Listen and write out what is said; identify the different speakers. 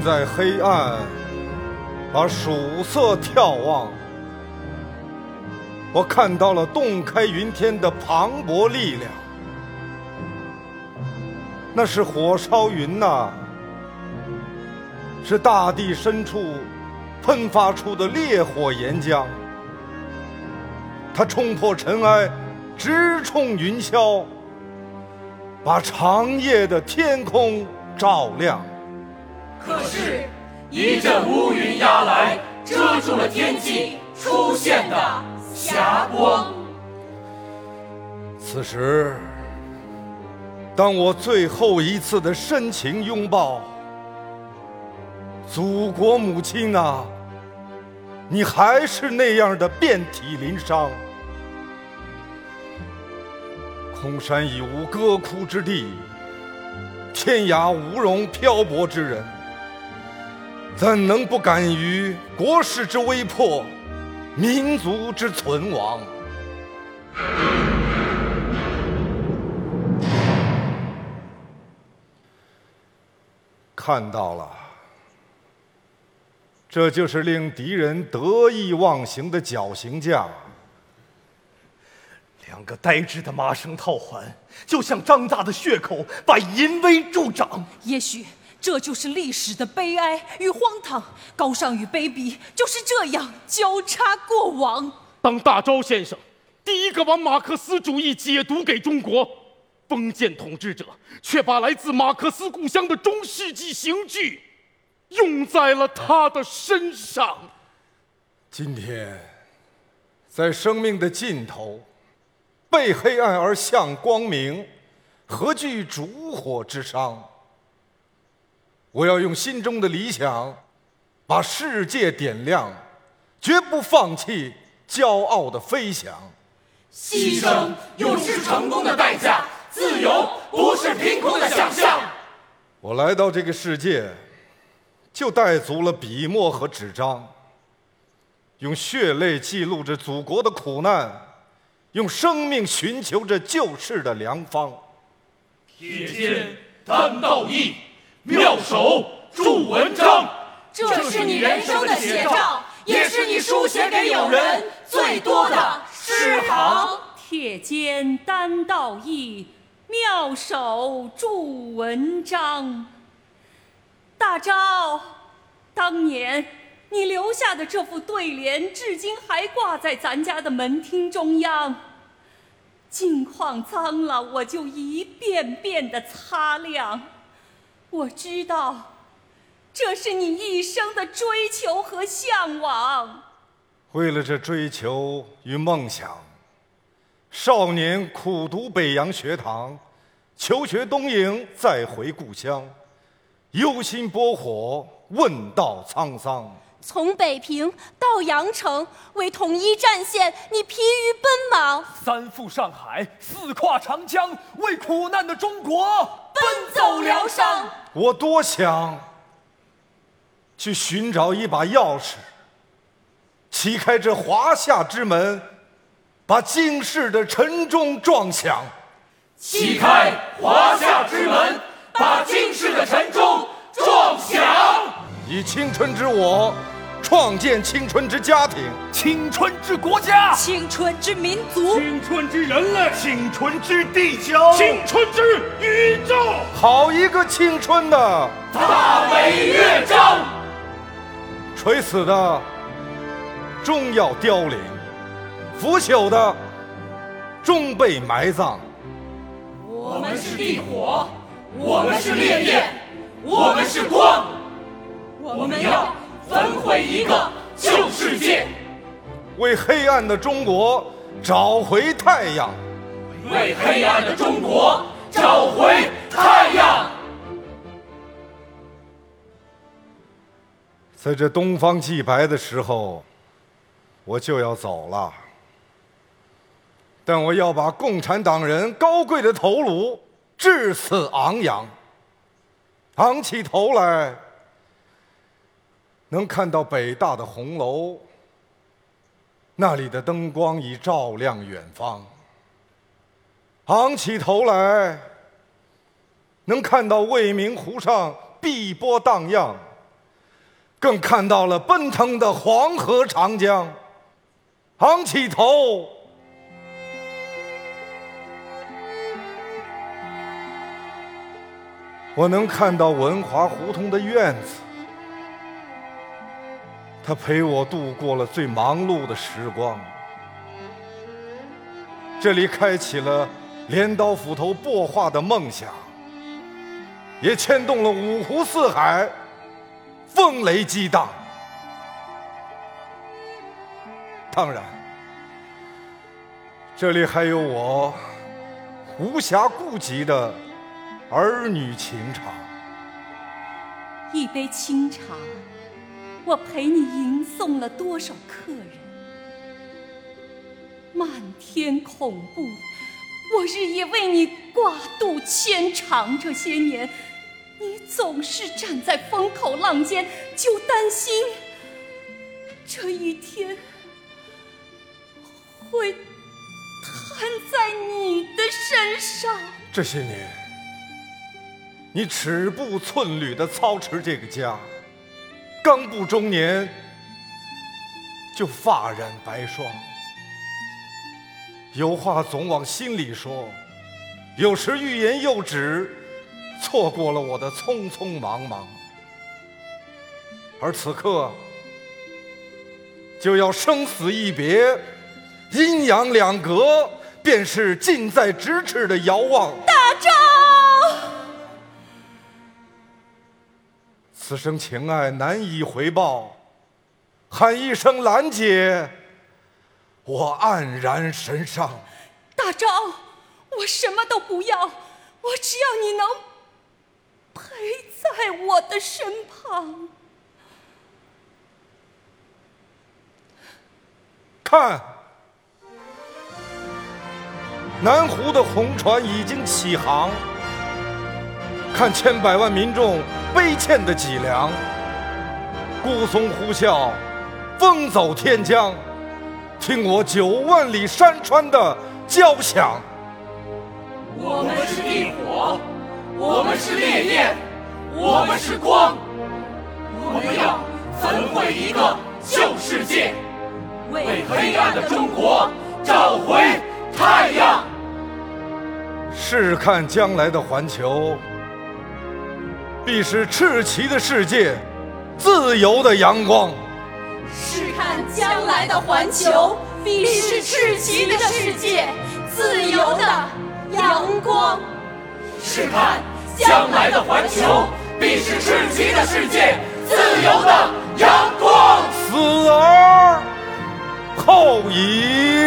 Speaker 1: 在黑暗，把曙色眺望，我看到了洞开云天的磅礴力量。那是火烧云呐，是大地深处喷发出的烈火岩浆。它冲破尘埃，直冲云霄，把长夜的天空照亮。
Speaker 2: 可是，一阵乌云压来，遮住了天际出现的霞光。
Speaker 1: 此时。当我最后一次的深情拥抱，祖国母亲啊，你还是那样的遍体鳞伤。空山已无歌哭之地，天涯无容漂泊之人，怎能不感于国势之危迫，民族之存亡？看到了，这就是令敌人得意忘形的绞刑架。
Speaker 3: 两个呆滞的麻绳套环，就像张大的血口，把淫威助长。
Speaker 4: 也许这就是历史的悲哀与荒唐，高尚与卑鄙就是这样交叉过往。
Speaker 5: 当大钊先生第一个把马克思主义解读给中国。封建统治者却把来自马克思故乡的中世纪刑具用在了他的身上。
Speaker 1: 今天，在生命的尽头，背黑暗而向光明，何惧烛火之伤？我要用心中的理想，把世界点亮，绝不放弃骄傲的飞翔。
Speaker 2: 牺牲又是成功的代价。自由不是凭空的想象。
Speaker 1: 我来到这个世界，就带足了笔墨和纸张，用血泪记录着祖国的苦难，用生命寻求着救世的良方。
Speaker 2: 铁肩担道义，妙手著文章。这是你人生的写照，也是你书写给友人最多的诗行。
Speaker 4: 铁肩担道义。妙手著文章，大钊，当年你留下的这副对联，至今还挂在咱家的门厅中央。镜框脏了，我就一遍遍的擦亮。我知道，这是你一生的追求和向往。
Speaker 1: 为了这追求与梦想。少年苦读北洋学堂，求学东瀛，再回故乡，忧心拨火，问道沧桑。
Speaker 6: 从北平到阳城，为统一战线，你疲于奔忙；
Speaker 3: 三赴上海，四跨长江，为苦难的中国
Speaker 6: 奔走疗伤。
Speaker 1: 我多想去寻找一把钥匙，启开这华夏之门。把惊世的晨钟撞响，
Speaker 2: 启开华夏之门，把惊世的晨钟撞响。
Speaker 1: 以青春之我，创建青春之家庭，
Speaker 3: 青春之国家，
Speaker 4: 青春之民族，
Speaker 5: 青春之人类，
Speaker 3: 青春之地球，
Speaker 5: 青春之宇宙。
Speaker 1: 好一个青春的
Speaker 2: 大美乐章！
Speaker 1: 垂死的终要凋零。腐朽的终被埋葬。
Speaker 2: 我们是地火，我们是烈焰，我们是光。我们要焚毁一个旧世界，
Speaker 1: 为黑暗的中国找回太阳。
Speaker 2: 为黑暗的中国找回太阳。
Speaker 1: 在这东方既白的时候，我就要走了。但我要把共产党人高贵的头颅至死昂扬，昂起头来，能看到北大的红楼，那里的灯光已照亮远方。昂起头来，能看到未名湖上碧波荡漾，更看到了奔腾的黄河长江。昂起头，我能看到文华胡同的院子，它陪我度过了最忙碌的时光。这里开启了镰刀斧头擘画的梦想，也牵动了五湖四海，风雷激荡。当然，这里还有我无暇顾及的儿女情长。
Speaker 4: 一杯清茶，我陪你迎送了多少客人？漫天恐怖，我日夜为你挂肚牵肠。这些年，你总是站在风口浪尖，就担心这一天会摊在你的身上。
Speaker 1: 这些年，你尺步寸缕地操持这个家，刚步中年就发染白霜。有话总往心里说，有时欲言又止，错过了我的匆匆忙忙。而此刻，就要生死一别，阴阳两隔，便是近在咫尺的遥望。此生情爱难以回报，喊一声兰姐。我黯然神伤。
Speaker 4: 大招，我什么都不要，我只要你能陪在我的身旁。
Speaker 1: 看，南湖的红船已经起航。看千百万民众悲欠的脊梁，孤松呼啸，风走天疆。听我九万里山川的交响。
Speaker 2: 我们是地火，我们是烈焰，我们是光。我们要焚毁一个旧世界，为黑暗的中国找回太阳。
Speaker 1: 试看将来的环球，必是赤旗的世界，自由的阳光。
Speaker 6: 试看将来的环球，必是赤旗的世界，自由的阳光。
Speaker 2: 试看将来的环球，必是赤旗的世界，自由的阳光。
Speaker 1: 死而后已。